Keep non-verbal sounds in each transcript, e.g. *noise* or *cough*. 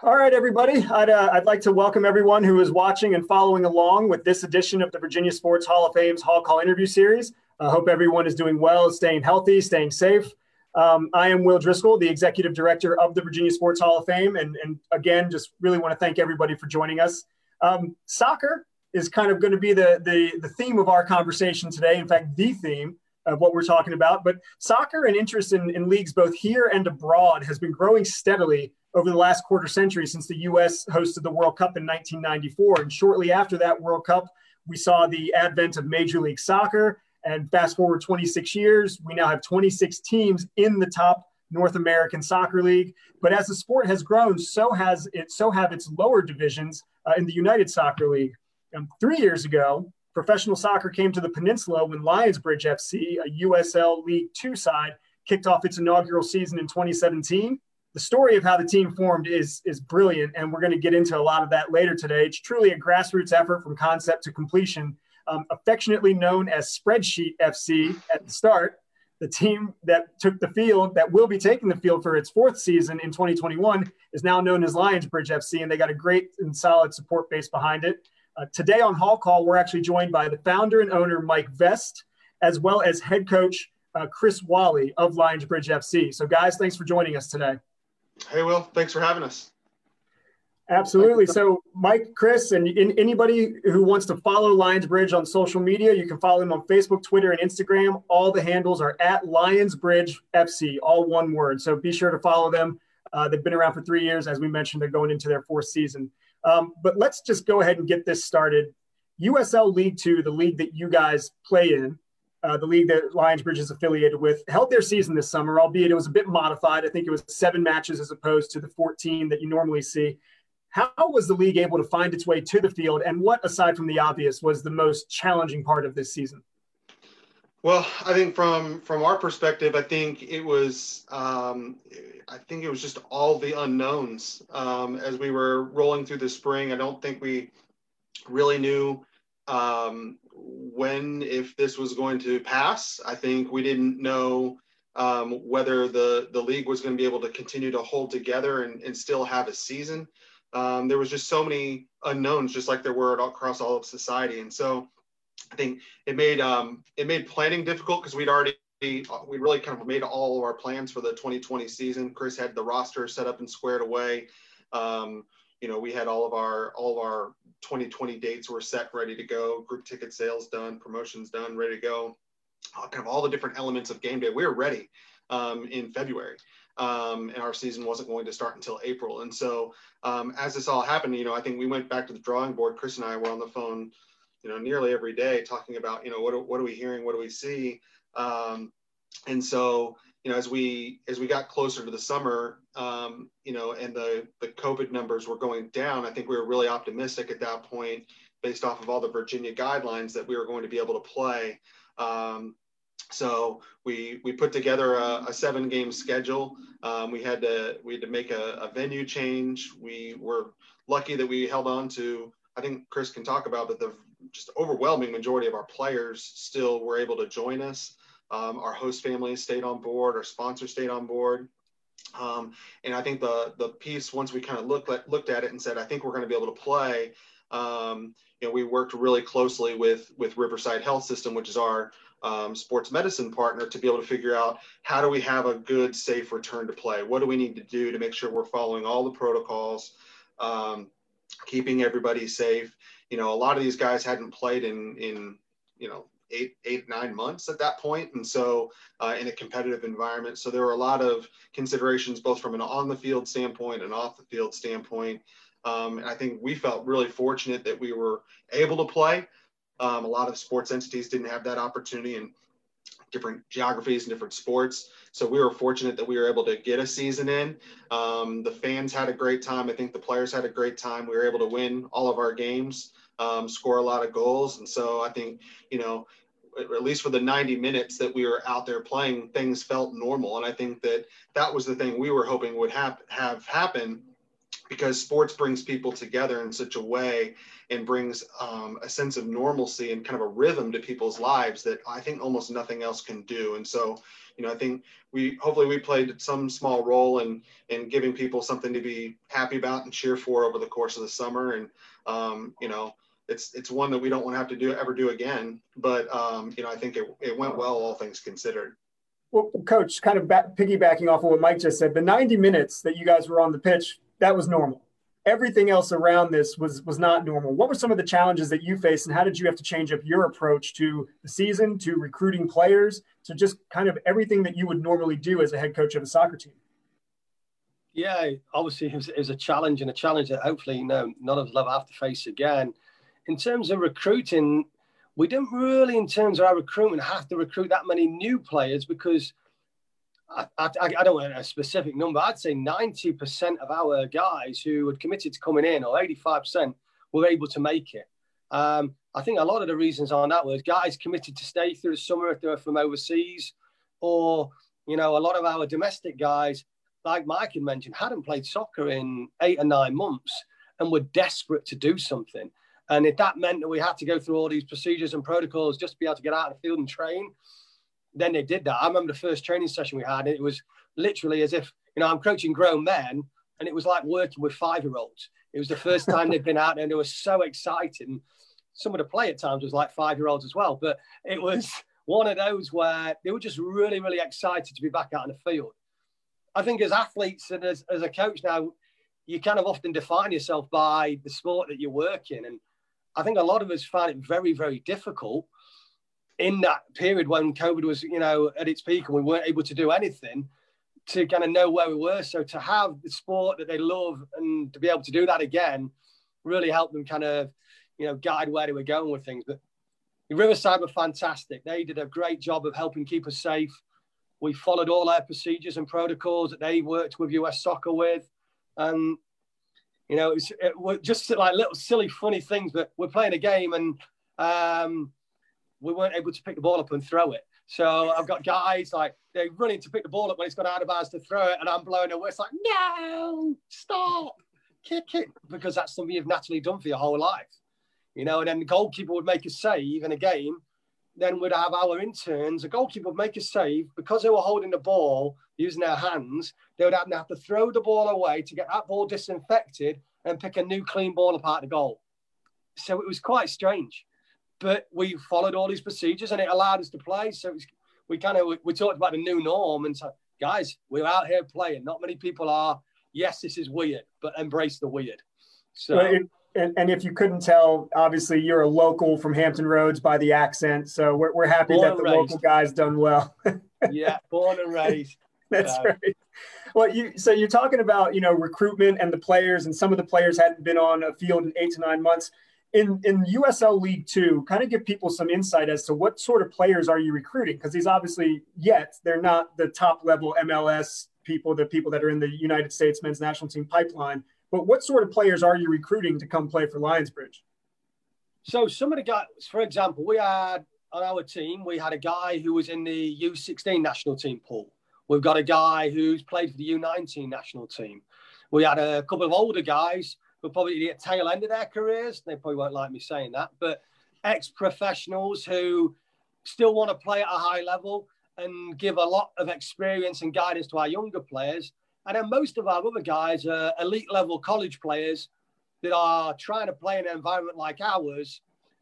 All right, everybody. I'd, uh, I'd like to welcome everyone who is watching and following along with this edition of the Virginia Sports Hall of Fame's Hall Call interview series. I hope everyone is doing well, staying healthy, staying safe. Um, I am Will Driscoll, the executive director of the Virginia Sports Hall of Fame. And, and again, just really want to thank everybody for joining us. Um, soccer is kind of going to be the, the, the theme of our conversation today. In fact, the theme of what we're talking about. But soccer and interest in, in leagues both here and abroad has been growing steadily over the last quarter century since the U.S. hosted the World Cup in 1994. And shortly after that World Cup, we saw the advent of Major League Soccer. And fast forward 26 years, we now have 26 teams in the top North American Soccer League. But as the sport has grown, so has it. So have its lower divisions uh, in the United Soccer League. Um, three years ago, professional soccer came to the peninsula when Lionsbridge FC, a USL League Two side, kicked off its inaugural season in 2017 the story of how the team formed is is brilliant, and we're going to get into a lot of that later today. It's truly a grassroots effort from concept to completion, um, affectionately known as Spreadsheet FC at the start. The team that took the field, that will be taking the field for its fourth season in 2021, is now known as Lionsbridge FC, and they got a great and solid support base behind it. Uh, today on Hall Call, we're actually joined by the founder and owner, Mike Vest, as well as head coach uh, Chris Whalley of Lionsbridge FC. So, guys, thanks for joining us today. Hey, Will, thanks for having us. Absolutely. So, Mike, Chris, and anybody who wants to follow Lionsbridge on social media, you can follow them on Facebook, Twitter, and Instagram. All the handles are at Lionsbridge FC, all one word. So be sure to follow them. Uh, they've been around for three years. As we mentioned, they're going into their fourth season. Um, but let's just go ahead and get this started. USL League Two, the league that you guys play in, uh, the league that Lionsbridge is affiliated with, held their season this summer, albeit it was a bit modified. I think it was seven matches as opposed to the 14 that you normally see. How was the league able to find its way to the field? And what, aside from the obvious, was the most challenging part of this season? Well, I think from from our perspective, I think it was um, I think it was just all the unknowns um, as we were rolling through the spring. I don't think we really knew um, when if this was going to pass. I think we didn't know um, whether the the league was going to be able to continue to hold together and, and still have a season. Um, there was just so many unknowns, just like there were across all of society, and so I think it made um, it made planning difficult because we'd already we really kind of made all of our plans for the 2020 season. Chris had the roster set up and squared away. Um, you know, we had all of our all of our 2020 dates were set, ready to go. Group ticket sales done, promotions done, ready to go. Kind of all the different elements of game day. We were ready um, in February, um, and our season wasn't going to start until April. And so, um, as this all happened, you know, I think we went back to the drawing board. Chris and I were on the phone, you know, nearly every day talking about, you know, what what are we hearing, what do we see, um, and so you know, as we as we got closer to the summer, um, you know, and the the COVID numbers were going down, I think we were really optimistic at that point, based off of all the Virginia guidelines, that we were going to be able to play. Um, so we we put together a, a seven game schedule. Um, we had to we had to make a, a, venue change. We were lucky that we held on to. I think Chris can talk about, but the just overwhelming majority of our players still were able to join us. Um, our host family stayed on board, our sponsor stayed on board. Um, and I think the the piece once we kind of looked at, looked at it and said, I think we're going to be able to play. Um, you know, we worked really closely with with Riverside Health System, which is our um, sports medicine partner, to be able to figure out how do we have a good, safe return to play. What do we need to do to make sure we're following all the protocols, um, keeping everybody safe. You know, a lot of these guys hadn't played in in you know eight, eight, nine months at that point, and so uh, in a competitive environment. So there were a lot of considerations, both from an on the field standpoint and off the field standpoint. Um, and I think we felt really fortunate that we were able to play. Um, a lot of sports entities didn't have that opportunity in different geographies and different sports. So we were fortunate that we were able to get a season in. Um, the fans had a great time. I think the players had a great time. We were able to win all of our games um, score a lot of goals. And so I think, you know, at least for the 90 minutes that we were out there playing, things felt normal. And I think that that was the thing we were hoping would have, have happen because sports brings people together in such a way and brings um, a sense of normalcy and kind of a rhythm to people's lives that I think almost nothing else can do. And so, you know, I think we hopefully we played some small role in in giving people something to be happy about and cheer for over the course of the summer. And um, you know, it's it's one that we don't want to have to do ever do again. But um, you know, I think it, it went well, all things considered. Well, coach, kind of back, piggybacking off of what Mike just said, the 90 minutes that you guys were on the pitch, that was normal. Everything else around this was was not normal. What were some of the challenges that you faced, and how did you have to change up your approach to the season, to recruiting players, to just kind of everything that you would normally do as a head coach of a soccer team? Yeah, obviously it was, it was a challenge and a challenge that hopefully you know, none of us will have to face again. In terms of recruiting, we didn't really, in terms of our recruitment, have to recruit that many new players because I, I, I don't want a specific number. I'd say 90% of our guys who had committed to coming in, or 85%, were able to make it. Um, I think a lot of the reasons on that was guys committed to stay through the summer if they were from overseas, or you know, a lot of our domestic guys, like Mike had mentioned, hadn't played soccer in eight or nine months and were desperate to do something. And if that meant that we had to go through all these procedures and protocols just to be able to get out of the field and train, then they did that. I remember the first training session we had, and it was literally as if, you know, I'm coaching grown men and it was like working with five year olds. It was the first *laughs* time they'd been out there and it was so exciting. Some of the play at times was like five year olds as well, but it was *laughs* one of those where they were just really, really excited to be back out in the field. I think as athletes and as, as a coach now, you kind of often define yourself by the sport that you work in. And I think a lot of us found it very, very difficult in that period when COVID was, you know, at its peak and we weren't able to do anything to kind of know where we were. So to have the sport that they love and to be able to do that again really helped them kind of, you know, guide where they were going with things. But Riverside were fantastic. They did a great job of helping keep us safe. We followed all their procedures and protocols that they worked with US Soccer with. And you know, it was, it just like little silly, funny things. But we're playing a game and um, we weren't able to pick the ball up and throw it. So I've got guys like they're running to pick the ball up when it's gone out of bounds to throw it, and I'm blowing away. It's like, no, stop, kick it, because that's something you've naturally done for your whole life, you know. And then the goalkeeper would make a save in a game, then we'd have our interns. A goalkeeper would make a save because they were holding the ball using their hands. They would have to throw the ball away to get that ball disinfected and pick a new clean ball apart the goal. So it was quite strange, but we followed all these procedures and it allowed us to play. So was, we kind of we, we, talked about the new norm and so guys, we're out here playing. Not many people are. Yes, this is weird, but embrace the weird. So and, and, if you couldn't tell, obviously you're a local from Hampton Roads by the accent. So we're, we're happy that the local guys done well. *laughs* yeah, born and raised. *laughs* That's uh, right. Well, you so you're talking about you know recruitment and the players, and some of the players hadn't been on a field in eight to nine months. In in USL League Two, kind of give people some insight as to what sort of players are you recruiting? Because these obviously yet they're not the top level MLS people, the people that are in the United States men's national team pipeline. But what sort of players are you recruiting to come play for Lionsbridge? So some of the guys, for example, we had on our team, we had a guy who was in the U16 national team pool. We've got a guy who's played for the U19 national team. We had a couple of older guys who probably at tail end of their careers. They probably won't like me saying that, but ex-professionals who still want to play at a high level and give a lot of experience and guidance to our younger players. And then most of our other guys are elite level college players that are trying to play in an environment like ours,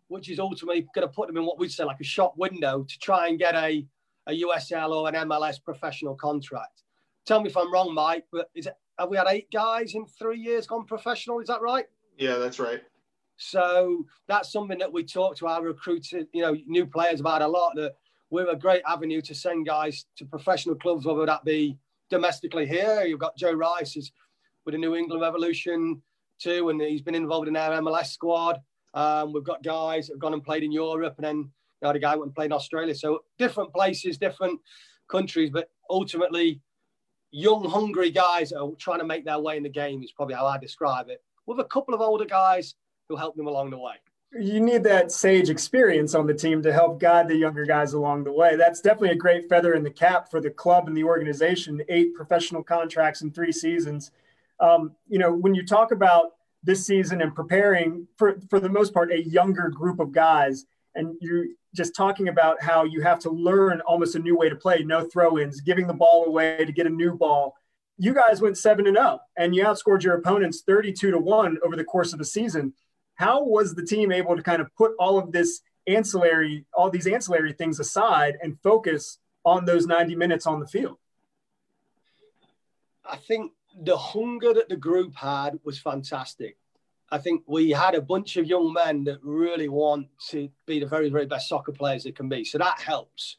which is ultimately going to put them in what we'd say like a shop window to try and get a, a USL or an MLS professional contract. Tell me if I'm wrong, Mike, but is it, have we had eight guys in three years gone professional? Is that right? Yeah, that's right. So that's something that we talk to our recruited, you know, new players about a lot. That we're a great avenue to send guys to professional clubs, whether that be domestically here. You've got Joe Rice is with the New England Revolution too, and he's been involved in our MLS squad. Um, we've got guys that have gone and played in Europe, and then you know, the guy went and played in Australia. So different places, different countries, but ultimately young, hungry guys are trying to make their way in the game is probably how I describe it. With a couple of older guys who help them along the way you need that sage experience on the team to help guide the younger guys along the way. That's definitely a great feather in the cap for the club and the organization. Eight professional contracts in three seasons. Um, you know, when you talk about this season and preparing for, for the most part, a younger group of guys, and you're just talking about how you have to learn almost a new way to play, no throw ins, giving the ball away to get a new ball. You guys went 7 and 0 and you outscored your opponents 32 to 1 over the course of the season. How was the team able to kind of put all of this ancillary, all these ancillary things aside and focus on those 90 minutes on the field? I think the hunger that the group had was fantastic. I think we had a bunch of young men that really want to be the very, very best soccer players they can be. So that helps.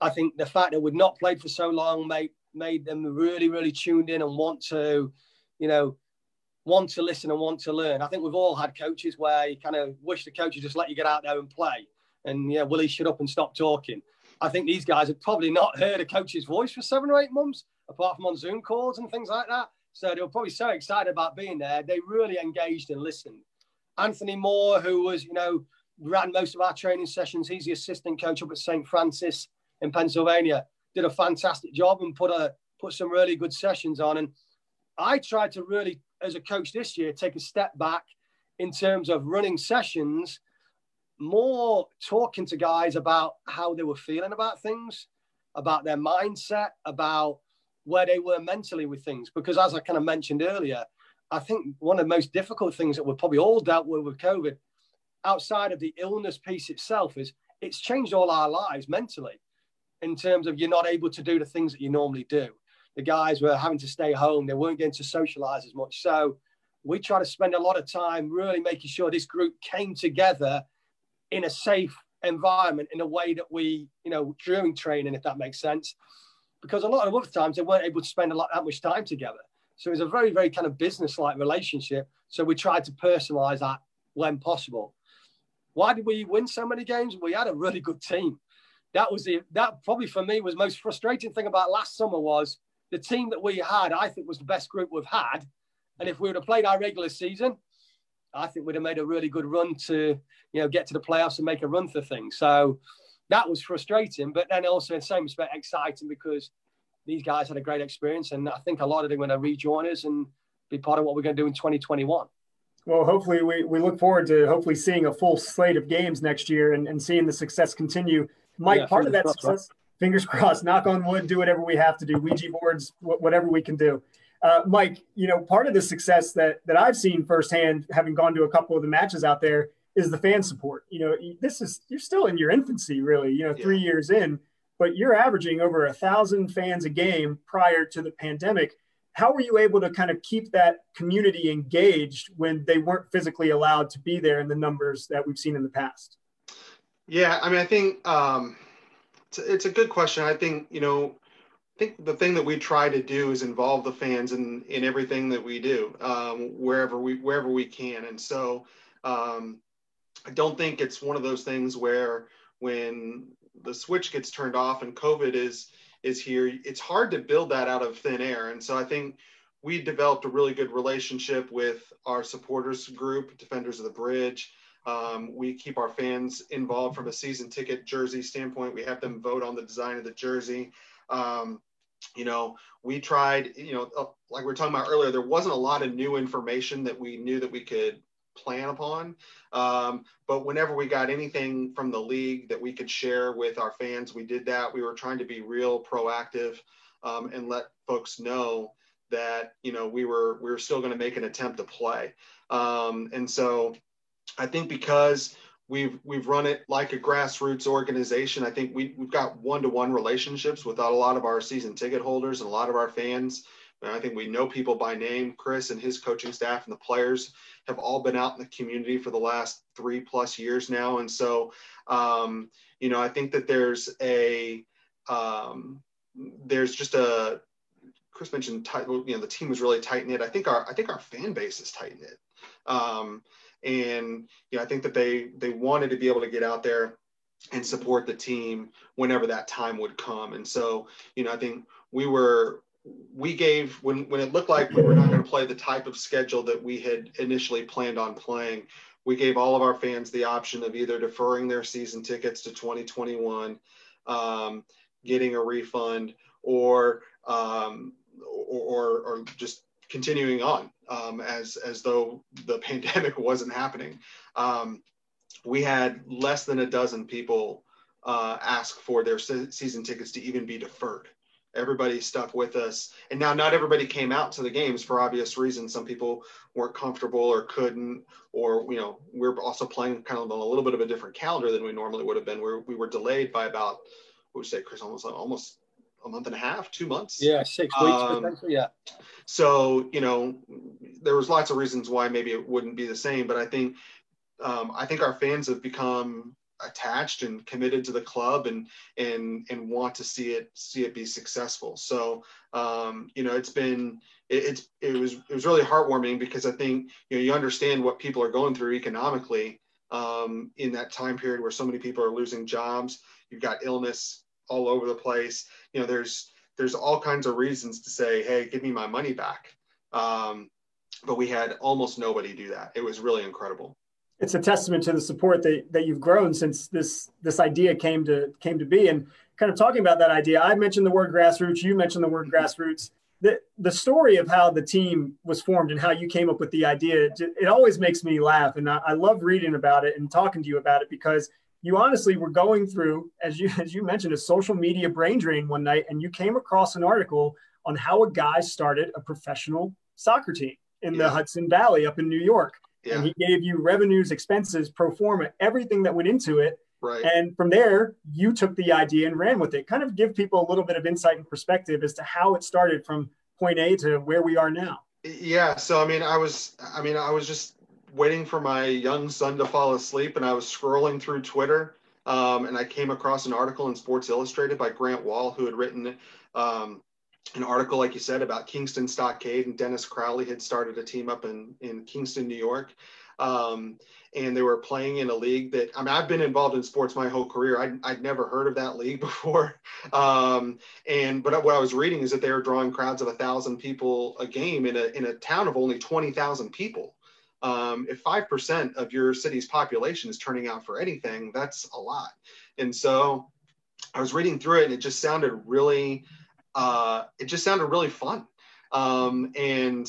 I think the fact that we'd not played for so long made made them really, really tuned in and want to, you know, want to listen and want to learn. I think we've all had coaches where you kind of wish the coach would just let you get out there and play. And yeah, will he shut up and stop talking? I think these guys have probably not heard a coach's voice for seven or eight months, apart from on Zoom calls and things like that. So they were probably so excited about being there. They really engaged and listened. Anthony Moore, who was, you know, ran most of our training sessions, he's the assistant coach up at St. Francis in Pennsylvania, did a fantastic job and put a put some really good sessions on. And I tried to really, as a coach this year, take a step back in terms of running sessions more talking to guys about how they were feeling about things, about their mindset, about where they were mentally with things. Because as I kind of mentioned earlier, I think one of the most difficult things that we've probably all dealt with with COVID, outside of the illness piece itself, is it's changed all our lives mentally in terms of you're not able to do the things that you normally do. The guys were having to stay home, they weren't getting to socialize as much. So we try to spend a lot of time really making sure this group came together in a safe environment in a way that we, you know, during training, if that makes sense. Because a lot of other times they weren't able to spend a lot that much time together. So it was a very, very kind of business-like relationship. So we tried to personalize that when possible. Why did we win so many games? We had a really good team. That was the that probably for me was most frustrating thing about last summer was the team that we had. I think was the best group we've had. And if we would have played our regular season, I think we'd have made a really good run to, you know, get to the playoffs and make a run for things. So that was frustrating, but then also in the same respect exciting because these guys had a great experience, and I think a lot of them are going to rejoin us and be part of what we're going to do in 2021. Well, hopefully, we, we look forward to hopefully seeing a full slate of games next year and, and seeing the success continue. Mike, yeah, part of that crossed, success, right? fingers crossed, knock on wood, do whatever we have to do, Ouija boards, whatever we can do. Uh, Mike, you know, part of the success that that I've seen firsthand, having gone to a couple of the matches out there, is the fan support. You know, this is you're still in your infancy, really. You know, three yeah. years in, but you're averaging over a thousand fans a game prior to the pandemic. How were you able to kind of keep that community engaged when they weren't physically allowed to be there in the numbers that we've seen in the past? Yeah, I mean, I think um, it's, it's a good question. I think you know I think the thing that we try to do is involve the fans in in everything that we do, um, wherever we wherever we can. And so um, I don't think it's one of those things where when the switch gets turned off and COVID is is here, it's hard to build that out of thin air. And so I think we developed a really good relationship with our supporters group, Defenders of the Bridge. Um, we keep our fans involved from a season ticket jersey standpoint. We have them vote on the design of the jersey. Um, you know, we tried, you know, uh, like we were talking about earlier, there wasn't a lot of new information that we knew that we could plan upon. Um, but whenever we got anything from the league that we could share with our fans, we did that. We were trying to be real proactive um, and let folks know that you know we were we were still going to make an attempt to play. Um, and so I think because we've we've run it like a grassroots organization. I think we we've got one to one relationships with a lot of our season ticket holders and a lot of our fans. I think we know people by name. Chris and his coaching staff and the players have all been out in the community for the last three plus years now. And so, um, you know, I think that there's a um, there's just a Chris mentioned tight, you know the team was really tight knit. I think our I think our fan base is tight knit. Um, and you know, I think that they they wanted to be able to get out there and support the team whenever that time would come. And so, you know, I think we were we gave when when it looked like we were not going to play the type of schedule that we had initially planned on playing, we gave all of our fans the option of either deferring their season tickets to 2021, um, getting a refund, or, um, or or just continuing on um, as as though the *laughs* pandemic wasn't happening. Um, we had less than a dozen people uh, ask for their se- season tickets to even be deferred. Everybody stuck with us, and now not everybody came out to the games for obvious reasons. Some people weren't comfortable or couldn't, or you know, we're also playing kind of on a little bit of a different calendar than we normally would have been. Where we were delayed by about, what would you say, Chris, almost almost a month and a half, two months. Yeah, six weeks um, potentially. Yeah. So you know, there was lots of reasons why maybe it wouldn't be the same, but I think um, I think our fans have become attached and committed to the club and and and want to see it see it be successful. So um, you know, it's been it, it's it was it was really heartwarming because I think you know you understand what people are going through economically um, in that time period where so many people are losing jobs. You've got illness all over the place. You know, there's there's all kinds of reasons to say, hey, give me my money back. Um, but we had almost nobody do that. It was really incredible. It's a testament to the support that, that you've grown since this this idea came to came to be. And kind of talking about that idea, I mentioned the word grassroots. You mentioned the word grassroots. The, the story of how the team was formed and how you came up with the idea, it always makes me laugh. And I, I love reading about it and talking to you about it because – you honestly were going through, as you as you mentioned, a social media brain drain one night, and you came across an article on how a guy started a professional soccer team in yeah. the Hudson Valley up in New York. Yeah. And he gave you revenues, expenses, pro forma, everything that went into it. Right. And from there, you took the idea and ran with it. Kind of give people a little bit of insight and perspective as to how it started from point A to where we are now. Yeah. So I mean, I was, I mean, I was just waiting for my young son to fall asleep, and I was scrolling through Twitter, um, and I came across an article in Sports Illustrated by Grant Wahl, who had written um, an article, like you said, about Kingston Stockade, and Dennis Crowley had started a team up in in Kingston, New York. Um, and they were playing in a league that I mean I've been involved in sports my whole career. I'd, I'd never heard of that league *laughs* before, um, and but what I was reading is that they were drawing crowds of a thousand people a game in a in a town of only twenty thousand people um, if 5% of your city's population is turning out for anything, that's a lot. And so I was reading through it and it just sounded really, uh, it just sounded really fun. Um, and,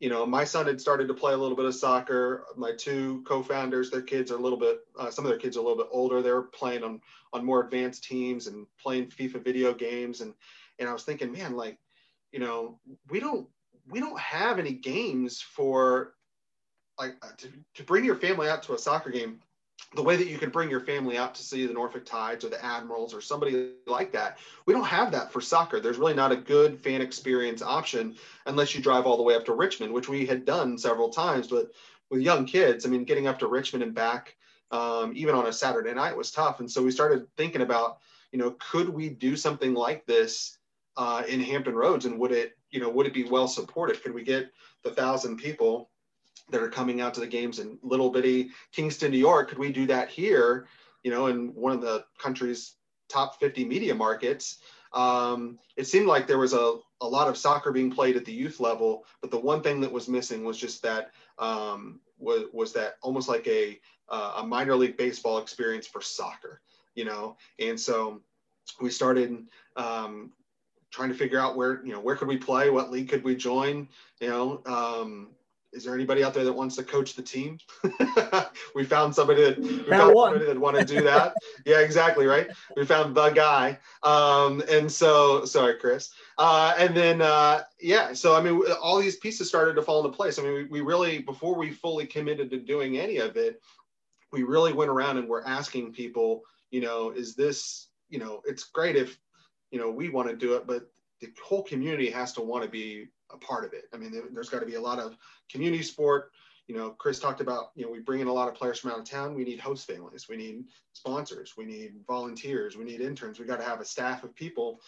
you know, my son had started to play a little bit of soccer. My two co-founders, their kids are a little bit, uh, some of their kids are a little bit older. They're playing on, on more advanced teams and playing FIFA video games. And, and I was thinking, man, like, you know, we don't, we don't have any games for like uh, to, to bring your family out to a soccer game the way that you can bring your family out to see the Norfolk Tides or the Admirals or somebody like that. We don't have that for soccer. There's really not a good fan experience option unless you drive all the way up to Richmond, which we had done several times. But with young kids, I mean, getting up to Richmond and back, um, even on a Saturday night, was tough. And so we started thinking about, you know, could we do something like this uh, in Hampton Roads, and would it, you know, would it be well supported? Could we get the thousand people? That are coming out to the games in little bitty Kingston, New York. Could we do that here? You know, in one of the country's top 50 media markets. Um, it seemed like there was a, a lot of soccer being played at the youth level, but the one thing that was missing was just that um, was, was that almost like a, uh, a minor league baseball experience for soccer, you know? And so we started um, trying to figure out where, you know, where could we play? What league could we join? You know, um, is there anybody out there that wants to coach the team? *laughs* we found somebody that we found, found somebody that want to do that. *laughs* yeah, exactly, right. We found the guy. Um, and so, sorry, Chris. Uh, and then, uh, yeah, so I mean, all these pieces started to fall into place. I mean, we, we really, before we fully committed to doing any of it, we really went around and were asking people, you know, is this, you know, it's great if, you know, we want to do it, but the whole community has to want to be a part of it. I mean, there's got to be a lot of community sport. You know, Chris talked about, you know, we bring in a lot of players from out of town. We need host families. We need sponsors. We need volunteers. We need interns. We got to have a staff of people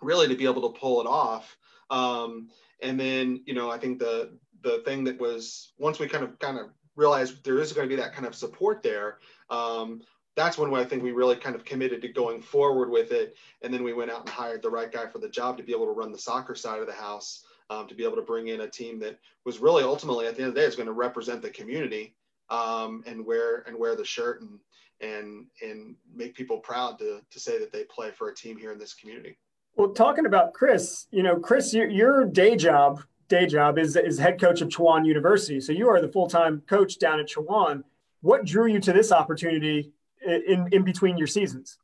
really to be able to pull it off. Um, and then, you know, I think the the thing that was once we kind of kind of realized there is going to be that kind of support there. Um, that's when I think we really kind of committed to going forward with it. And then we went out and hired the right guy for the job to be able to run the soccer side of the house um, to be able to bring in a team that was really ultimately at the end of the day is going to represent the community um, and wear and wear the shirt and and and make people proud to to say that they play for a team here in this community. Well, talking about Chris, you know, Chris, your, your day job day job is, is head coach of Chowan University. So you are the full time coach down at Chowan. What drew you to this opportunity in, in between your seasons?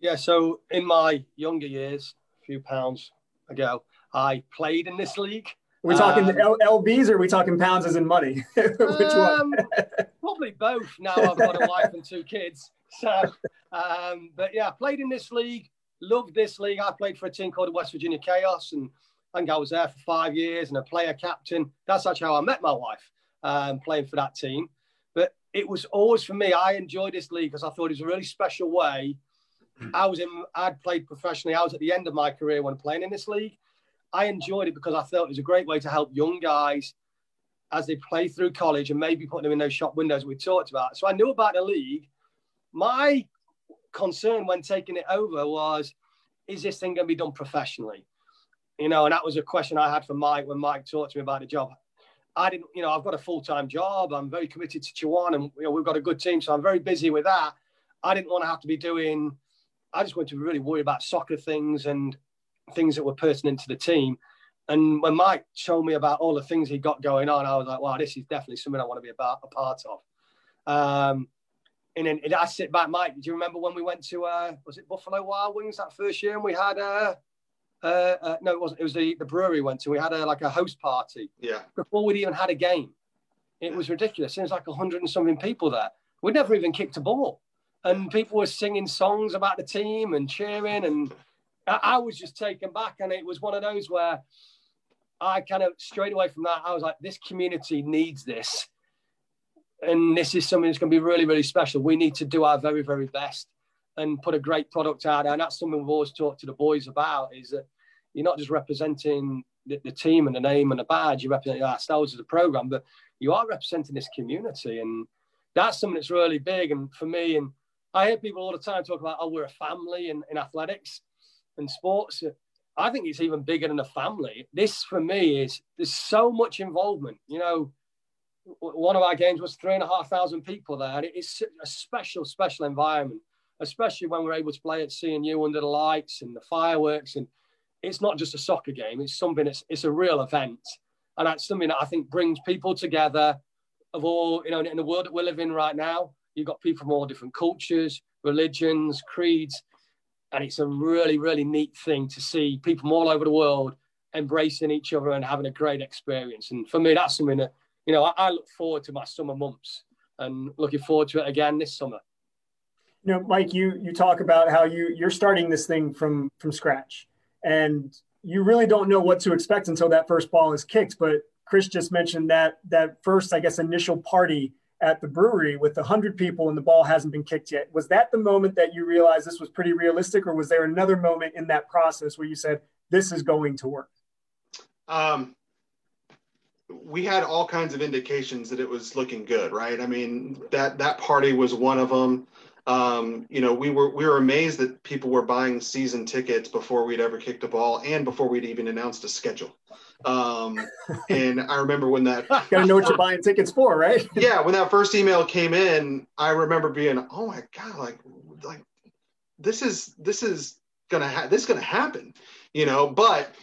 Yeah, so in my younger years, a few pounds ago, I played in this league. Are we talking um, L- LBs or are we talking pounds as in money? *laughs* Which um, one? probably both. Now I've got a wife and two kids. So, um, but yeah, I played in this league. Loved this league. I played for a team called the West Virginia Chaos, and I think I was there for five years and a player captain. That's actually how I met my wife, um, playing for that team. But it was always for me. I enjoyed this league because I thought it was a really special way. I was in. I'd played professionally. I was at the end of my career when playing in this league. I enjoyed it because I felt it was a great way to help young guys as they play through college and maybe put them in those shop windows we talked about. So I knew about the league. My concern when taking it over was, is this thing going to be done professionally? You know, and that was a question I had for Mike when Mike talked to me about the job. I didn't, you know, I've got a full time job. I'm very committed to Chowan, and you know, we've got a good team, so I'm very busy with that. I didn't want to have to be doing. I just wanted to really worry about soccer things and things that were pertinent to the team. And when Mike showed me about all the things he got going on, I was like, wow, this is definitely something I want to be about a part of. Um, and then I sit back, Mike. Do you remember when we went to uh, was it Buffalo Wild Wings that first year, and we had uh, uh, uh no, it wasn't. It was the the brewery we went to. We had a like a host party. Yeah. Before we'd even had a game, it was ridiculous. It was like a hundred and something people there. We'd never even kicked a ball, and people were singing songs about the team and cheering, and I, was just taken back. And it was one of those where I kind of straight away from that, I was like, this community needs this and this is something that's going to be really, really special. We need to do our very, very best and put a great product out there. And that's something we've always talked to the boys about is that you're not just representing the, the team and the name and the badge, you represent ourselves as a program, but you are representing this community. And that's something that's really big. And for me, and I hear people all the time talk about, oh, we're a family in, in athletics and sports. I think it's even bigger than a family. This for me is there's so much involvement. You know, one of our games was three and a half thousand people there, and it's a special, special environment, especially when we're able to play at CNU under the lights and the fireworks. And it's not just a soccer game; it's something. It's it's a real event, and that's something that I think brings people together. Of all you know, in the world that we're living right now, you've got people from all different cultures, religions, creeds, and it's a really, really neat thing to see people from all over the world embracing each other and having a great experience. And for me, that's something that you know, I, I look forward to my summer months and looking forward to it again this summer. You know, Mike, you you talk about how you you're starting this thing from from scratch, and you really don't know what to expect until that first ball is kicked. But Chris just mentioned that that first, I guess, initial party at the brewery with a hundred people and the ball hasn't been kicked yet. Was that the moment that you realized this was pretty realistic, or was there another moment in that process where you said this is going to work? Um, we had all kinds of indications that it was looking good, right? I mean, that that party was one of them. Um, you know, we were we were amazed that people were buying season tickets before we'd ever kicked a ball and before we'd even announced a schedule. Um, *laughs* and I remember when that gotta know what you're buying tickets for, right? *laughs* yeah, when that first email came in, I remember being, oh my god, like like this is this is gonna ha- this is gonna happen, you know. But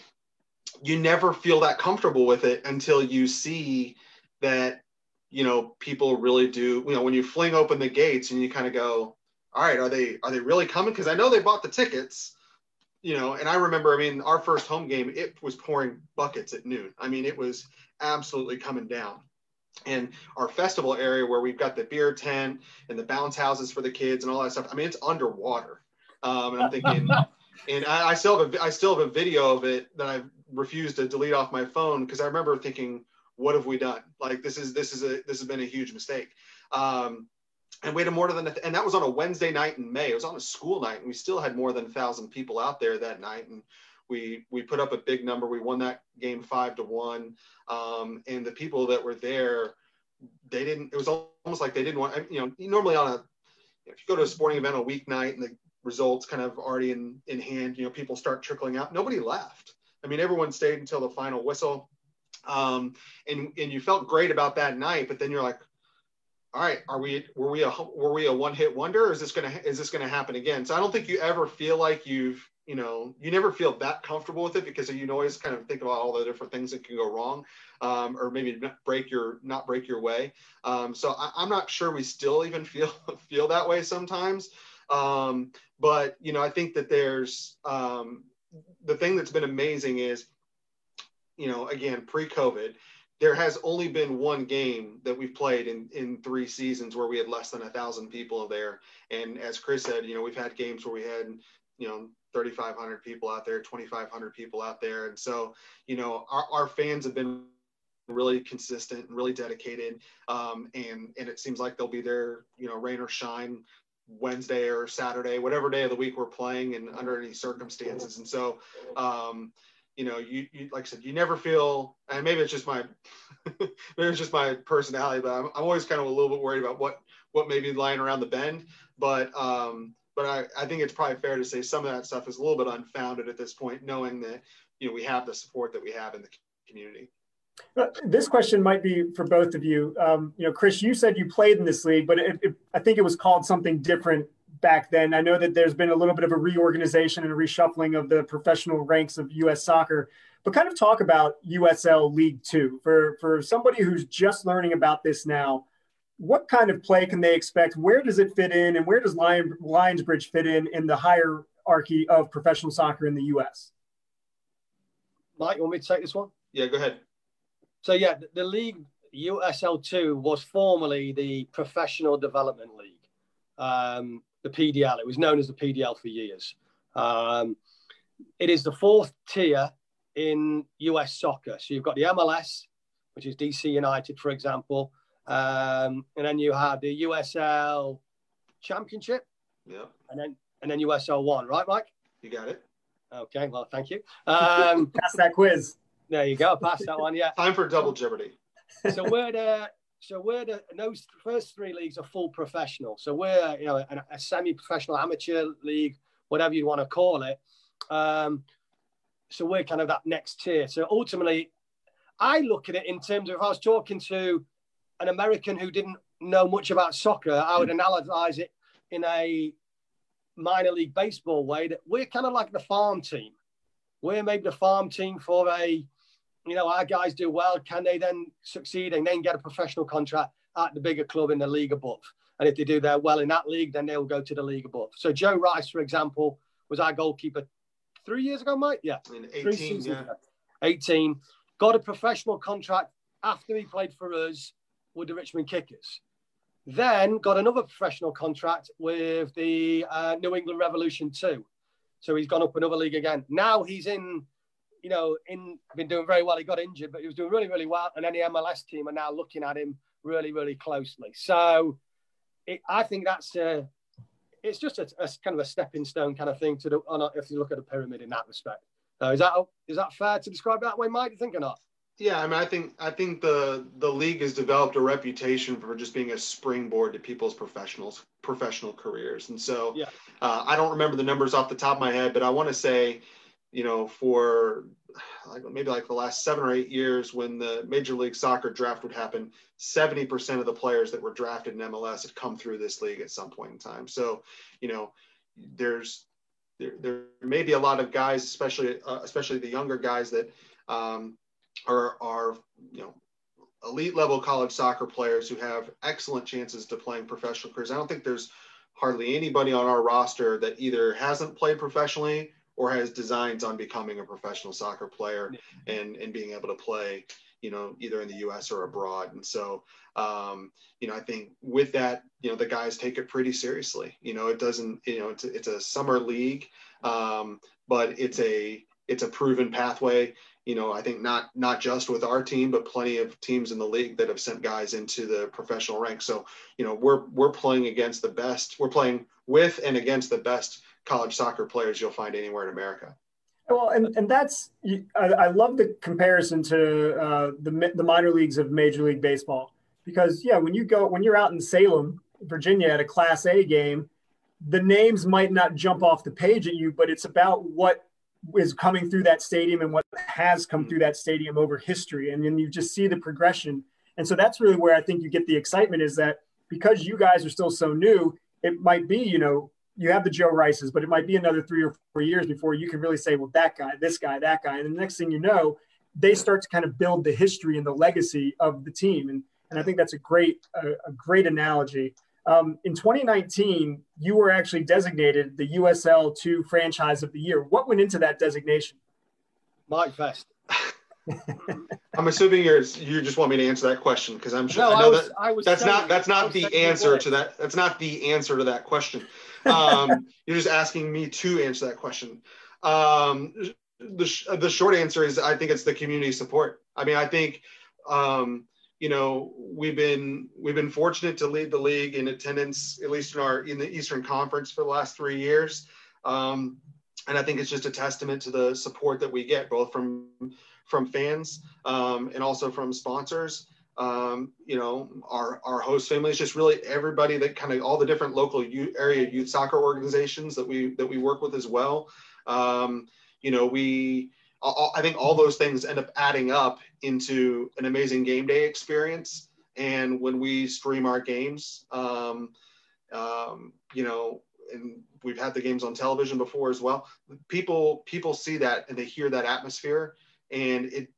you never feel that comfortable with it until you see that you know people really do you know when you fling open the gates and you kind of go all right are they are they really coming because i know they bought the tickets you know and i remember i mean our first home game it was pouring buckets at noon i mean it was absolutely coming down and our festival area where we've got the beer tent and the bounce houses for the kids and all that stuff i mean it's underwater um, and i'm thinking *laughs* and I, I, still have a I still have a video of it that I've refused to delete off my phone because I remember thinking, what have we done? Like this is this is a this has been a huge mistake. Um, and we had more than and that was on a Wednesday night in May. It was on a school night, and we still had more than a thousand people out there that night. And we we put up a big number. We won that game five to one. Um, and the people that were there, they didn't. It was almost like they didn't want. You know, normally on a if you go to a sporting event on a weeknight and the results kind of already in in hand, you know, people start trickling out. Nobody left. I mean, everyone stayed until the final whistle. Um, and and you felt great about that night, but then you're like, all right, are we were we a were we a one hit wonder? Or is this gonna is this gonna happen again? So I don't think you ever feel like you've you know, you never feel that comfortable with it because you always kind of think about all the different things that can go wrong, um, or maybe break your not break your way. Um, so I, am not sure we still even *laughs* feel feel that way sometimes. Um, but you know, I think that there's um, the thing that's been amazing is, you know, again pre-COVID, there has only been one game that we've played in in three seasons where we had less than a thousand people there. And as Chris said, you know, we've had games where we had you know 3,500 people out there, 2,500 people out there. And so, you know, our, our fans have been really consistent and really dedicated. Um, and, and it seems like they'll be there, you know, rain or shine Wednesday or Saturday, whatever day of the week we're playing and under any circumstances. And so, um, you know, you, you, like I said, you never feel, and maybe it's just my, *laughs* maybe it's just my personality, but I'm, I'm always kind of a little bit worried about what, what may be lying around the bend. But, um, but I, I think it's probably fair to say some of that stuff is a little bit unfounded at this point, knowing that you know we have the support that we have in the community. Uh, this question might be for both of you. Um, you know, Chris, you said you played in this league, but it, it, I think it was called something different back then. I know that there's been a little bit of a reorganization and a reshuffling of the professional ranks of U.S. soccer. But kind of talk about USL League Two for for somebody who's just learning about this now what kind of play can they expect? Where does it fit in, and where does Lion, Lionsbridge fit in in the hierarchy of professional soccer in the U.S.? Mike, you want me to take this one? Yeah, go ahead. So yeah, the, the league USL two was formerly the Professional Development League, um, the PDL. It was known as the PDL for years. Um, it is the fourth tier in US soccer. So you've got the MLS, which is DC United, for example. Um, and then you have the USL Championship. Yeah. And then and then USL One, right, Mike? You got it. Okay, well, thank you. Um, *laughs* pass that quiz. There you go. Pass that one. Yeah. Time for double jeopardy. so we're the so we're the those first three leagues are full professional. So we're you know a, a semi-professional amateur league, whatever you want to call it. Um, so we're kind of that next tier. So ultimately, I look at it in terms of if I was talking to an American who didn't know much about soccer, I would analyze it in a minor league baseball way that we're kind of like the farm team. We're maybe the farm team for a, you know, our guys do well. Can they then succeed and then get a professional contract at the bigger club in the league above? And if they do that well in that league, then they'll go to the league above. So Joe Rice, for example, was our goalkeeper three years ago, Mike? Yeah. In 18, yeah. 18. Got a professional contract after he played for us with the Richmond Kickers. Then got another professional contract with the uh, New England Revolution too. So he's gone up another league again. Now he's in, you know, in been doing very well. He got injured, but he was doing really, really well. And any MLS team are now looking at him really, really closely. So it, I think that's a, it's just a, a, kind of a stepping stone kind of thing to do. On a, if you look at the pyramid in that respect. So is that is that fair to describe that way, Mike? Do you think or not? Yeah, I mean, I think I think the the league has developed a reputation for just being a springboard to people's professionals professional careers, and so yeah. uh, I don't remember the numbers off the top of my head, but I want to say, you know, for like maybe like the last seven or eight years, when the Major League Soccer draft would happen, seventy percent of the players that were drafted in MLS had come through this league at some point in time. So, you know, there's there, there may be a lot of guys, especially uh, especially the younger guys that. Um, are, are you know elite level college soccer players who have excellent chances to playing professional careers. I don't think there's hardly anybody on our roster that either hasn't played professionally or has designs on becoming a professional soccer player and, and being able to play, you know, either in the US or abroad. And so, um, you know, I think with that, you know, the guys take it pretty seriously. You know, it doesn't, you know, it's, it's a summer league, um, but it's a, it's a proven pathway you know, I think not not just with our team, but plenty of teams in the league that have sent guys into the professional ranks. So, you know, we're we're playing against the best. We're playing with and against the best college soccer players you'll find anywhere in America. Well, and, and that's I, I love the comparison to uh, the the minor leagues of Major League Baseball because yeah, when you go when you're out in Salem, Virginia, at a Class A game, the names might not jump off the page at you, but it's about what is coming through that stadium and what has come through that stadium over history. And then you just see the progression. And so that's really where I think you get the excitement is that because you guys are still so new, it might be, you know, you have the Joe Rices, but it might be another three or four years before you can really say, well, that guy, this guy, that guy. And the next thing you know, they start to kind of build the history and the legacy of the team. And, and I think that's a great, a, a great analogy. Um, in 2019, you were actually designated the USL 2 franchise of the year. What went into that designation? Mike Vest. *laughs* I'm assuming you're you just want me to answer that question because I'm sure no, I know I was, that I was that's not that's not the answer to that that's not the answer to that question. Um, you're just asking me to answer that question. Um, the sh- the short answer is I think it's the community support. I mean I think um, you know we've been we've been fortunate to lead the league in attendance at least in our in the Eastern Conference for the last three years. Um, and I think it's just a testament to the support that we get both from from fans um, and also from sponsors. Um, you know, our, our host family is just really everybody that kind of all the different local youth, area youth soccer organizations that we that we work with as well. Um, you know, we I think all those things end up adding up into an amazing game day experience. And when we stream our games, um, um, you know, and we've had the games on television before as well. People people see that and they hear that atmosphere, and it,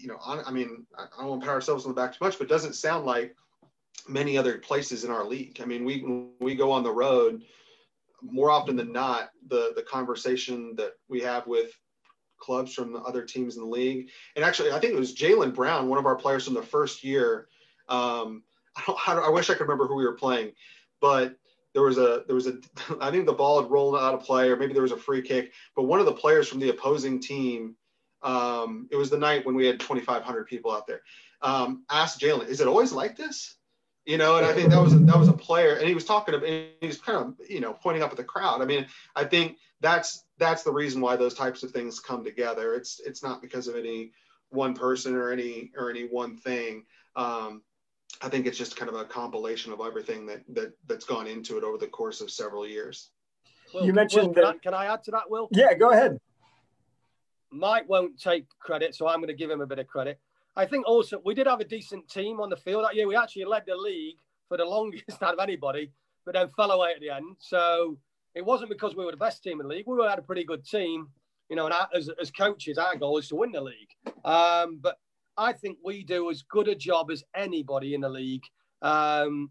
you know, I, I mean, I don't want to pat ourselves on the back too much, but doesn't sound like many other places in our league. I mean, we we go on the road more often than not. The the conversation that we have with clubs from the other teams in the league, and actually, I think it was Jalen Brown, one of our players from the first year. Um, *laughs* I, don't, I wish I could remember who we were playing, but there was a there was a *laughs* I think the ball had rolled out of play, or maybe there was a free kick, but one of the players from the opposing team um, it was the night when we had 2,500 people out there. Um, asked Jalen, "Is it always like this?" You know, and I think that was a, that was a player, and he was talking about, he was kind of you know pointing up at the crowd. I mean, I think that's that's the reason why those types of things come together. It's it's not because of any one person or any or any one thing. Um, I think it's just kind of a compilation of everything that that that's gone into it over the course of several years. Well, you mentioned Will, can, I, can I add to that, Will? Yeah, go ahead. Mike won't take credit, so I'm going to give him a bit of credit. I think also we did have a decent team on the field that year. We actually led the league for the *laughs* longest out of anybody, but then fell away at the end. So it wasn't because we were the best team in the league. We had a pretty good team, you know. And as, as coaches, our goal is to win the league. Um, but I think we do as good a job as anybody in the league um,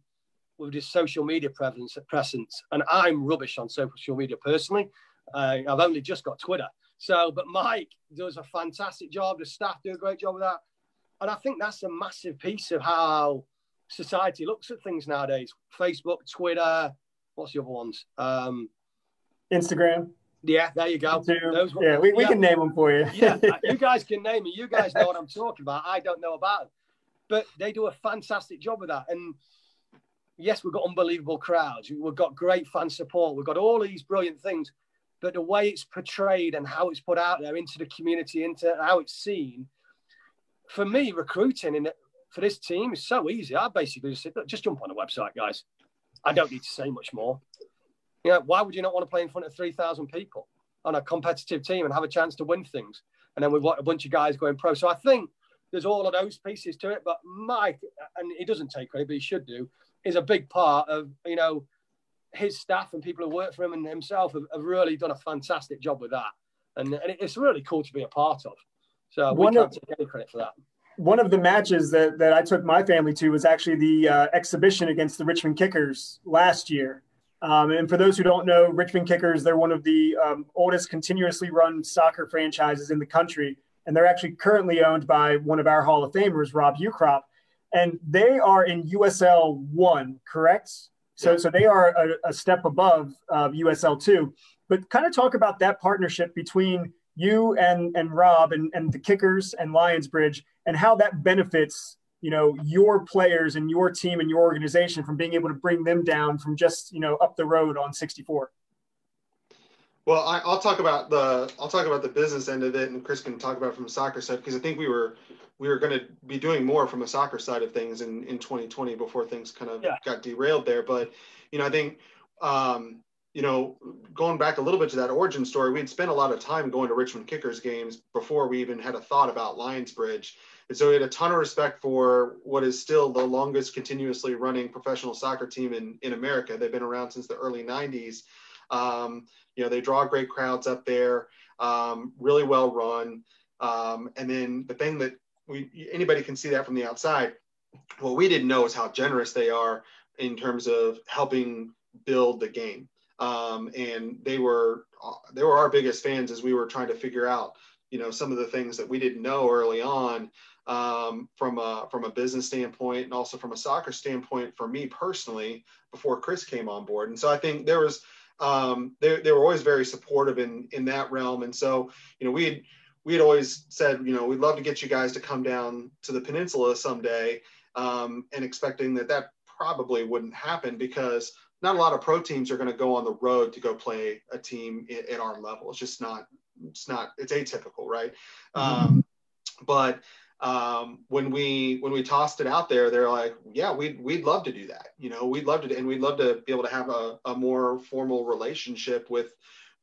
with this social media presence. presence. And I'm rubbish on social media personally. Uh, I've only just got Twitter. So, but Mike does a fantastic job. The staff do a great job with that. And I think that's a massive piece of how society looks at things nowadays. Facebook, Twitter, what's the other ones? Um, Instagram. Yeah, there you go. Those, yeah, we, we yeah. can name them for you. yeah, *laughs* you guys can name it. You guys know what I'm talking about. I don't know about them. But they do a fantastic job with that. And yes, we've got unbelievable crowds. We've got great fan support. We've got all these brilliant things but the way it's portrayed and how it's put out there into the community, into how it's seen, for me, recruiting in for this team is so easy. I basically just said, just jump on the website, guys. I don't need to say much more. You know, why would you not want to play in front of 3,000 people on a competitive team and have a chance to win things? And then we've got a bunch of guys going pro. So I think there's all of those pieces to it. But Mike, and he doesn't take credit, but he should do, is a big part of, you know, his staff and people who work for him and himself have, have really done a fantastic job with that. And, and, it's really cool to be a part of. So we one can't of, take any credit for that. One of the matches that, that I took my family to was actually the uh, exhibition against the Richmond Kickers last year. Um, and for those who don't know, Richmond Kickers, they're one of the um, oldest continuously run soccer franchises in the country. And they're actually currently owned by one of our Hall of Famers, Rob Ukrop. And they are in USL 1, correct? So, so they are a, a step above uh, USL two. But kind of talk about that partnership between you and and Rob and, and the Kickers and Lionsbridge and how that benefits you know your players and your team and your organization from being able to bring them down from just you know up the road on 64 well I, will talk about the i'll talk about the business end of it and chris can talk about from the soccer side because i think we were we were going to be doing more from a soccer side of things in, in 2020 before things kind of yeah. got derailed there. But, you know, I think, um, you know, going back a little bit to that origin story, we had spent a lot of time going to Richmond Kickers games before we even had a thought about Lionsbridge. And so we had a ton of respect for what is still the longest continuously running professional soccer team in, in America. They've been around since the early 90s. Um, you know, they draw great crowds up there, um, really well run. Um, and then the thing that we anybody can see that from the outside. What we didn't know is how generous they are in terms of helping build the game. Um, and they were they were our biggest fans as we were trying to figure out you know some of the things that we didn't know early on um, from a from a business standpoint and also from a soccer standpoint for me personally before Chris came on board. And so I think there was um, they, they were always very supportive in in that realm. And so you know we had we had always said you know we'd love to get you guys to come down to the peninsula someday, um, and expecting that that probably wouldn't happen because not a lot of pro teams are going to go on the road to go play a team at, our level. It's just not it's not it's atypical, right? Mm-hmm. Um, but um, when we when we tossed it out there, they're like, yeah, we'd we'd love to do that. You know, we'd love to, and we'd love to be able to have a, a more formal relationship with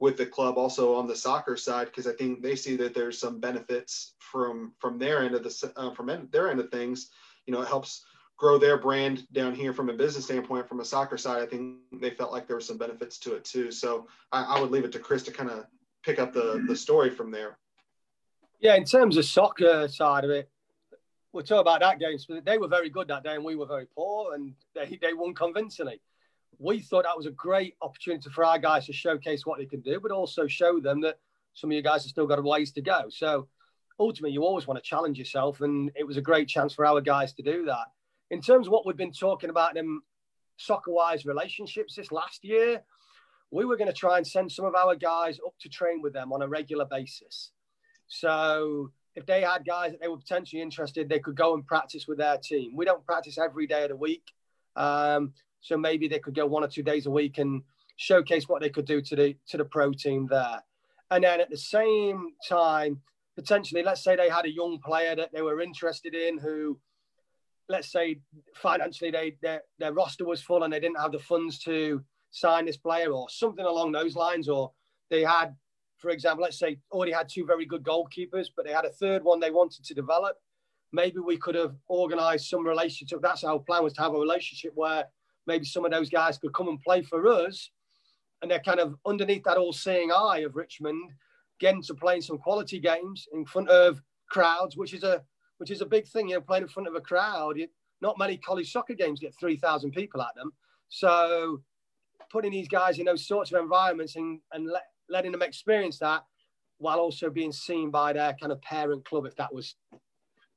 with the club also on the soccer side because I think they see that there's some benefits from from their end of the uh, from their end of things. You know, it helps grow their brand down here from a business standpoint. From a soccer side, I think they felt like there were some benefits to it too. So I, I would leave it to Chris to kind of pick up the the story from there. Yeah, in terms of soccer side of it, we'll talk about that game. They were very good that day, and we were very poor, and they, they won convincingly. We thought that was a great opportunity for our guys to showcase what they can do, but also show them that some of you guys have still got a ways to go. So ultimately, you always want to challenge yourself, and it was a great chance for our guys to do that. In terms of what we've been talking about in soccer-wise relationships this last year, we were going to try and send some of our guys up to train with them on a regular basis. So if they had guys that they were potentially interested, they could go and practice with their team. We don't practice every day of the week. Um, so maybe they could go one or two days a week and showcase what they could do to the to the pro team there. And then at the same time, potentially, let's say they had a young player that they were interested in who, let's say, financially they their, their roster was full and they didn't have the funds to sign this player or something along those lines, or they had for example, let's say already had two very good goalkeepers, but they had a third one they wanted to develop. Maybe we could have organised some relationship. That's our plan was to have a relationship where maybe some of those guys could come and play for us, and they're kind of underneath that all-seeing eye of Richmond, getting to playing some quality games in front of crowds, which is a which is a big thing. You know, playing in front of a crowd. not many college soccer games get three thousand people at them, so putting these guys in those sorts of environments and, and let, letting them experience that while also being seen by their kind of parent club, if that was,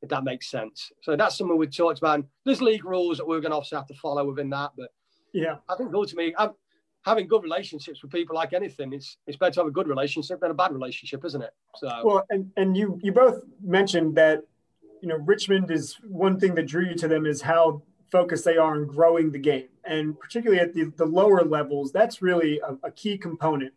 if that makes sense. So that's something we talked about. And There's league rules that we're going to obviously have to follow within that, but yeah, I think ultimately, I'm, having good relationships with people like anything, it's it's better to have a good relationship than a bad relationship, isn't it? So well, and and you you both mentioned that you know Richmond is one thing that drew you to them is how focused they are on growing the game, and particularly at the the lower levels, that's really a, a key component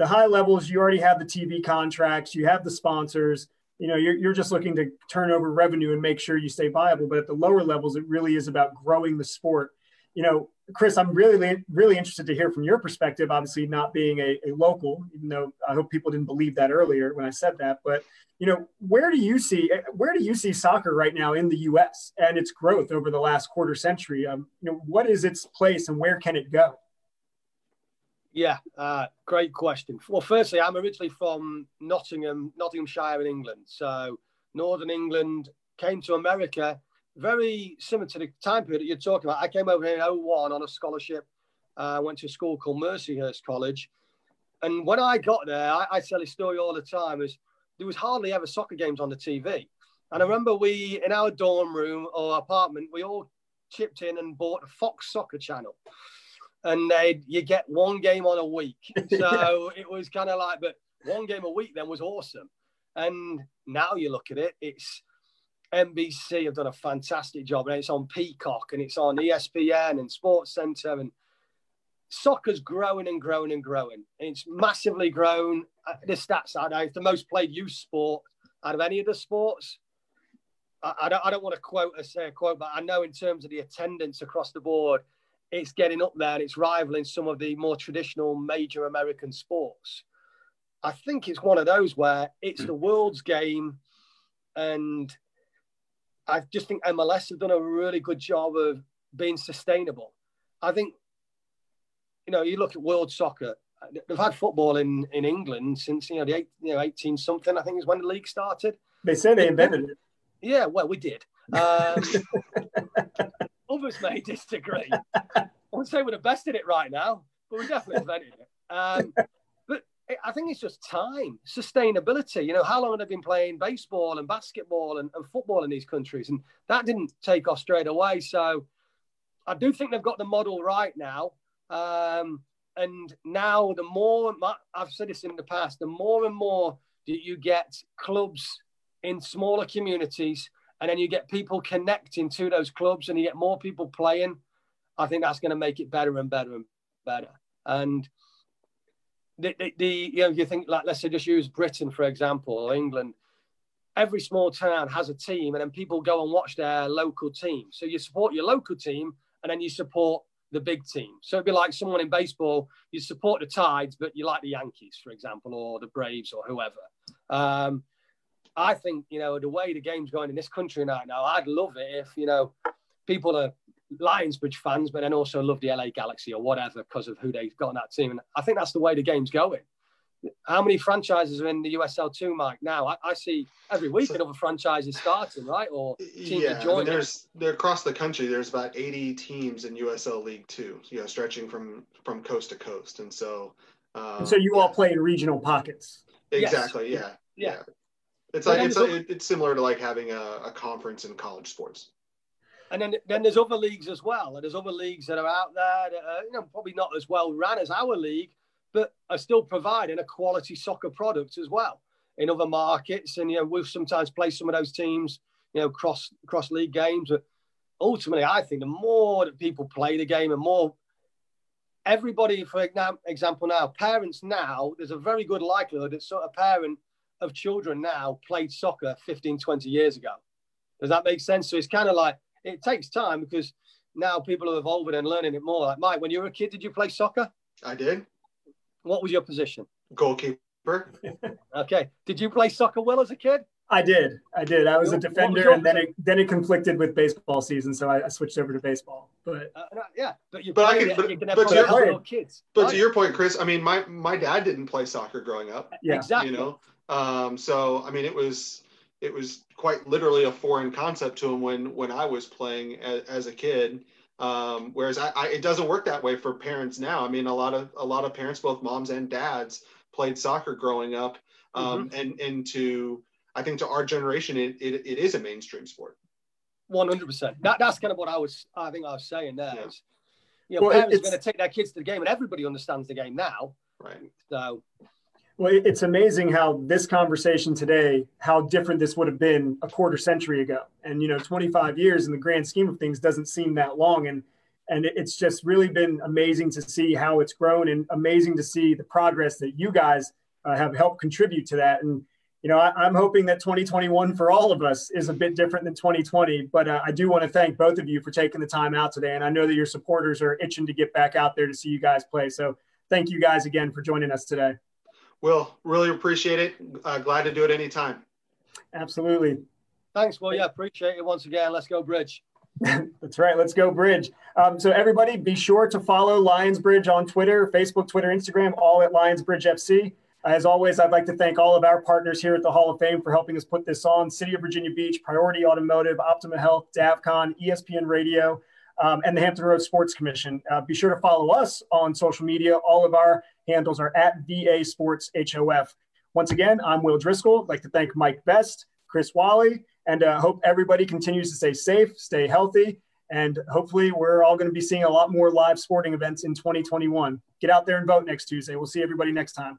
the high levels, you already have the TV contracts, you have the sponsors. You know, you're, you're just looking to turn over revenue and make sure you stay viable. But at the lower levels, it really is about growing the sport. You know, Chris, I'm really, really interested to hear from your perspective. Obviously, not being a, a local, even though I hope people didn't believe that earlier when I said that. But you know, where do you see where do you see soccer right now in the U.S. and its growth over the last quarter century? Um, you know, what is its place and where can it go? Yeah, uh, great question. Well, firstly, I'm originally from Nottingham, Nottinghamshire in England. So, Northern England came to America very similar to the time period that you're talking about. I came over here in 01 on a scholarship. I uh, went to a school called Mercyhurst College. And when I got there, I, I tell this story all the time, is there was hardly ever soccer games on the TV. And I remember we, in our dorm room or apartment, we all chipped in and bought a Fox Soccer channel and they you get one game on a week. *laughs* So it was kind of like, but one game a week then was awesome. And now you look at it, it's NBC have done a fantastic job, and it's on Peacock and it's on ESPN and Sports Center, and soccer's growing and growing and growing. It's massively grown. Uh, the stats are now it's the most played youth sport out of any of the sports. I, I don't, I don't want to quote a say a quote, but I know in terms of the attendance across the board, it's getting up there and it's rivaling some of the more traditional major American sports. I think it's one of those where it's the world's game, and I just think MLS have done a really good job of being sustainable. I think, you know, you look at world soccer, they've had football in, in England since you know the eight, you know eighteen something. I think is when the league started. They say they invented it. Yeah, well, we did. Um, *laughs* others *laughs* may disagree. I would say we're the best at it right now, but we definitely *laughs* invented it. Um, but I think it's just time, sustainability. You know, how long have they been playing baseball and basketball and, and football in these countries? And that didn't take off straight away. So I do think they've got the model right now. Um, and now, the more I've said this in the past, the more and more that you get clubs in smaller communities, and then you get people connecting to those clubs, and you get more people playing. I think that's going to make it better and better and better. And the, the, the you know, you think like let's say just use Britain for example or England. Every small town has a team, and then people go and watch their local team. So you support your local team, and then you support the big team. So it'd be like someone in baseball, you support the Tides, but you like the Yankees, for example, or the Braves or whoever. Um, I think, you know, the way the game's going in this country right now, I'd love it if, you know, people are Lionsbridge fans, but then also love the LA Galaxy or whatever because of who they've got on that team. And I think that's the way the game's going. How many franchises are in the USL two, Mike? Now I, I see every week so, another franchise is starting, right? Or yeah, I mean, there's they're across the country. There's about 80 teams in USL League Two, you know, stretching from from coast to coast, and so. Um, and so you all play in regional pockets. Exactly. Yes. Yeah. yeah. yeah. It's like it's, it's similar to like having a, a conference in college sports. And then, then there's other leagues as well. And there's other leagues that are out there that are, you know, probably not as well run as our league, but are still providing a quality soccer product as well in other markets. And, you know, we've sometimes played some of those teams, you know, cross, cross league games. But ultimately, I think the more that people play the game and more everybody, for example, now, parents now, there's a very good likelihood that sort of parent of children now played soccer 15, 20 years ago. Does that make sense? So it's kind of like, it takes time because now people are evolving and learning it more. Like Mike, when you were a kid, did you play soccer? I did. What was your position? Goalkeeper. *laughs* okay. Did you play soccer well as a kid? I did. I did. I was a defender, was and then it then it conflicted with baseball season, so I, I switched over to baseball. But uh, yeah, but you but I can, but, you can but, to your, kids. But right? to your point, Chris, I mean, my my dad didn't play soccer growing up. Yeah, exactly. You know, um, so I mean, it was it was quite literally a foreign concept to him when when I was playing as, as a kid. Um, whereas I, I, it doesn't work that way for parents now. I mean, a lot of a lot of parents, both moms and dads, played soccer growing up, um, mm-hmm. and and to I think to our generation, it, it, it is a mainstream sport. One hundred percent. That's kind of what I was. I think I was saying there. Yeah. Is, you know, well, parents are going to take their kids to the game, and everybody understands the game now. Right. So well, it's amazing how this conversation today, how different this would have been a quarter century ago. And, you know, 25 years in the grand scheme of things doesn't seem that long. And, and it's just really been amazing to see how it's grown and amazing to see the progress that you guys uh, have helped contribute to that. And, you know, I, am hoping that 2021 for all of us is a bit different than 2020. But uh, I do want to thank both of you for taking the time out today. And I know that your supporters are itching to get back out there to see you guys play. So thank you guys again for joining us today. Will, really appreciate it. Uh, glad to do it anytime. Absolutely. Thanks, Will. Yeah, appreciate it once again. Let's go, Bridge. *laughs* That's right. Let's go, Bridge. Um, so, everybody, be sure to follow Lionsbridge on Twitter, Facebook, Twitter, Instagram, all at Lionsbridge FC. As always, I'd like to thank all of our partners here at the Hall of Fame for helping us put this on City of Virginia Beach, Priority Automotive, Optima Health, DAVCON, ESPN Radio, um, and the Hampton Roads Sports Commission. Uh, be sure to follow us on social media. All of our handles are at VA Sports HOF. Once again, I'm Will Driscoll. I'd like to thank Mike Best, Chris Whalley, and uh, hope everybody continues to stay safe, stay healthy, and hopefully we're all going to be seeing a lot more live sporting events in 2021. Get out there and vote next Tuesday. We'll see everybody next time.